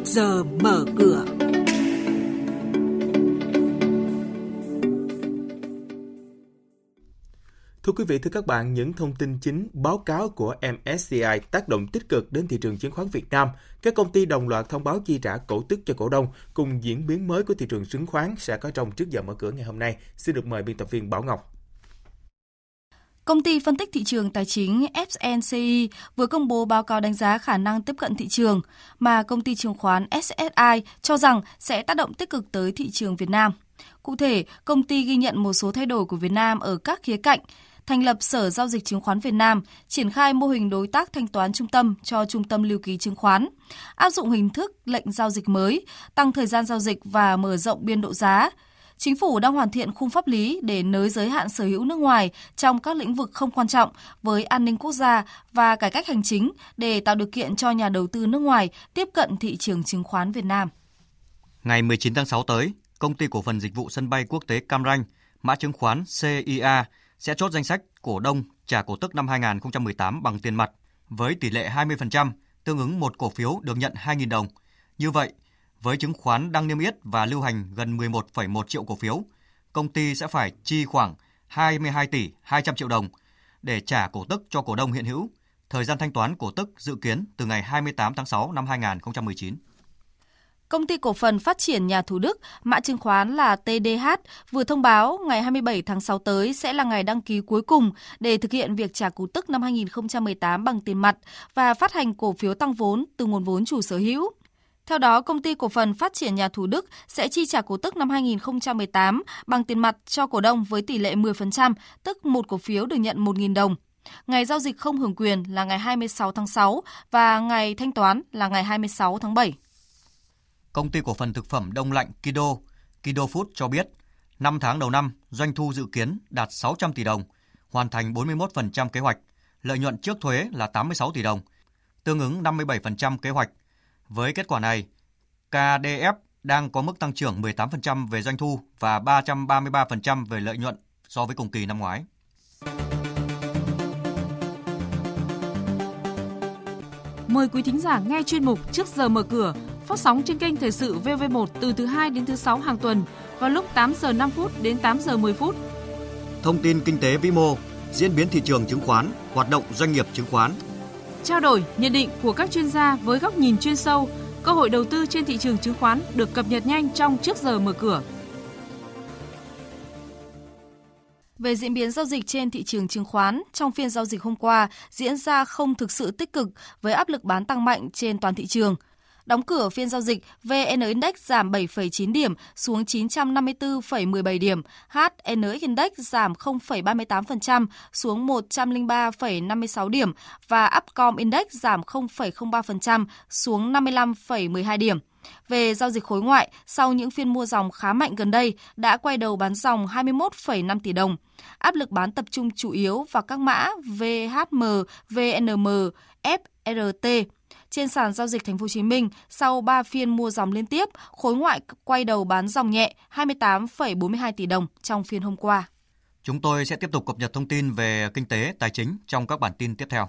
trước giờ mở cửa. Thưa quý vị, thưa các bạn, những thông tin chính báo cáo của MSCI tác động tích cực đến thị trường chứng khoán Việt Nam. Các công ty đồng loạt thông báo chi trả cổ tức cho cổ đông cùng diễn biến mới của thị trường chứng khoán sẽ có trong trước giờ mở cửa ngày hôm nay. Xin được mời biên tập viên Bảo Ngọc. Công ty phân tích thị trường tài chính FNCI vừa công bố báo cáo đánh giá khả năng tiếp cận thị trường mà công ty chứng khoán SSI cho rằng sẽ tác động tích cực tới thị trường Việt Nam. Cụ thể, công ty ghi nhận một số thay đổi của Việt Nam ở các khía cạnh, thành lập Sở Giao dịch Chứng khoán Việt Nam, triển khai mô hình đối tác thanh toán trung tâm cho trung tâm lưu ký chứng khoán, áp dụng hình thức lệnh giao dịch mới, tăng thời gian giao dịch và mở rộng biên độ giá, Chính phủ đang hoàn thiện khung pháp lý để nới giới hạn sở hữu nước ngoài trong các lĩnh vực không quan trọng với an ninh quốc gia và cải cách hành chính để tạo điều kiện cho nhà đầu tư nước ngoài tiếp cận thị trường chứng khoán Việt Nam. Ngày 19 tháng 6 tới, Công ty cổ phần dịch vụ sân bay quốc tế Cam Ranh, mã chứng khoán CIA sẽ chốt danh sách cổ đông trả cổ tức năm 2018 bằng tiền mặt với tỷ lệ 20%, tương ứng một cổ phiếu được nhận 2.000 đồng. Như vậy, với chứng khoán đang niêm yết và lưu hành gần 11,1 triệu cổ phiếu, công ty sẽ phải chi khoảng 22 tỷ 200 triệu đồng để trả cổ tức cho cổ đông hiện hữu. Thời gian thanh toán cổ tức dự kiến từ ngày 28 tháng 6 năm 2019. Công ty cổ phần phát triển nhà Thủ Đức, mã chứng khoán là TDH, vừa thông báo ngày 27 tháng 6 tới sẽ là ngày đăng ký cuối cùng để thực hiện việc trả cổ tức năm 2018 bằng tiền mặt và phát hành cổ phiếu tăng vốn từ nguồn vốn chủ sở hữu. Theo đó, công ty cổ phần phát triển nhà Thủ Đức sẽ chi trả cổ tức năm 2018 bằng tiền mặt cho cổ đông với tỷ lệ 10%, tức một cổ phiếu được nhận 1.000 đồng. Ngày giao dịch không hưởng quyền là ngày 26 tháng 6 và ngày thanh toán là ngày 26 tháng 7. Công ty cổ phần thực phẩm đông lạnh Kido, Kido Food cho biết, 5 tháng đầu năm, doanh thu dự kiến đạt 600 tỷ đồng, hoàn thành 41% kế hoạch, lợi nhuận trước thuế là 86 tỷ đồng, tương ứng 57% kế hoạch với kết quả này, KDF đang có mức tăng trưởng 18% về doanh thu và 333% về lợi nhuận so với cùng kỳ năm ngoái. Mời quý thính giả nghe chuyên mục Trước giờ mở cửa phát sóng trên kênh Thời sự VV1 từ thứ 2 đến thứ 6 hàng tuần vào lúc 8 giờ 5 phút đến 8 giờ 10 phút. Thông tin kinh tế vĩ mô, diễn biến thị trường chứng khoán, hoạt động doanh nghiệp chứng khoán, Trao đổi, nhận định của các chuyên gia với góc nhìn chuyên sâu, cơ hội đầu tư trên thị trường chứng khoán được cập nhật nhanh trong trước giờ mở cửa. Về diễn biến giao dịch trên thị trường chứng khoán, trong phiên giao dịch hôm qua diễn ra không thực sự tích cực với áp lực bán tăng mạnh trên toàn thị trường – Đóng cửa phiên giao dịch, VN Index giảm 7,9 điểm xuống 954,17 điểm, HN Index giảm 0,38% xuống 103,56 điểm và Upcom Index giảm 0,03% xuống 55,12 điểm. Về giao dịch khối ngoại, sau những phiên mua dòng khá mạnh gần đây, đã quay đầu bán dòng 21,5 tỷ đồng. Áp lực bán tập trung chủ yếu vào các mã VHM, VNM, FRT. Trên sàn giao dịch Thành phố Hồ Chí Minh, sau 3 phiên mua dòng liên tiếp, khối ngoại quay đầu bán dòng nhẹ 28,42 tỷ đồng trong phiên hôm qua. Chúng tôi sẽ tiếp tục cập nhật thông tin về kinh tế, tài chính trong các bản tin tiếp theo.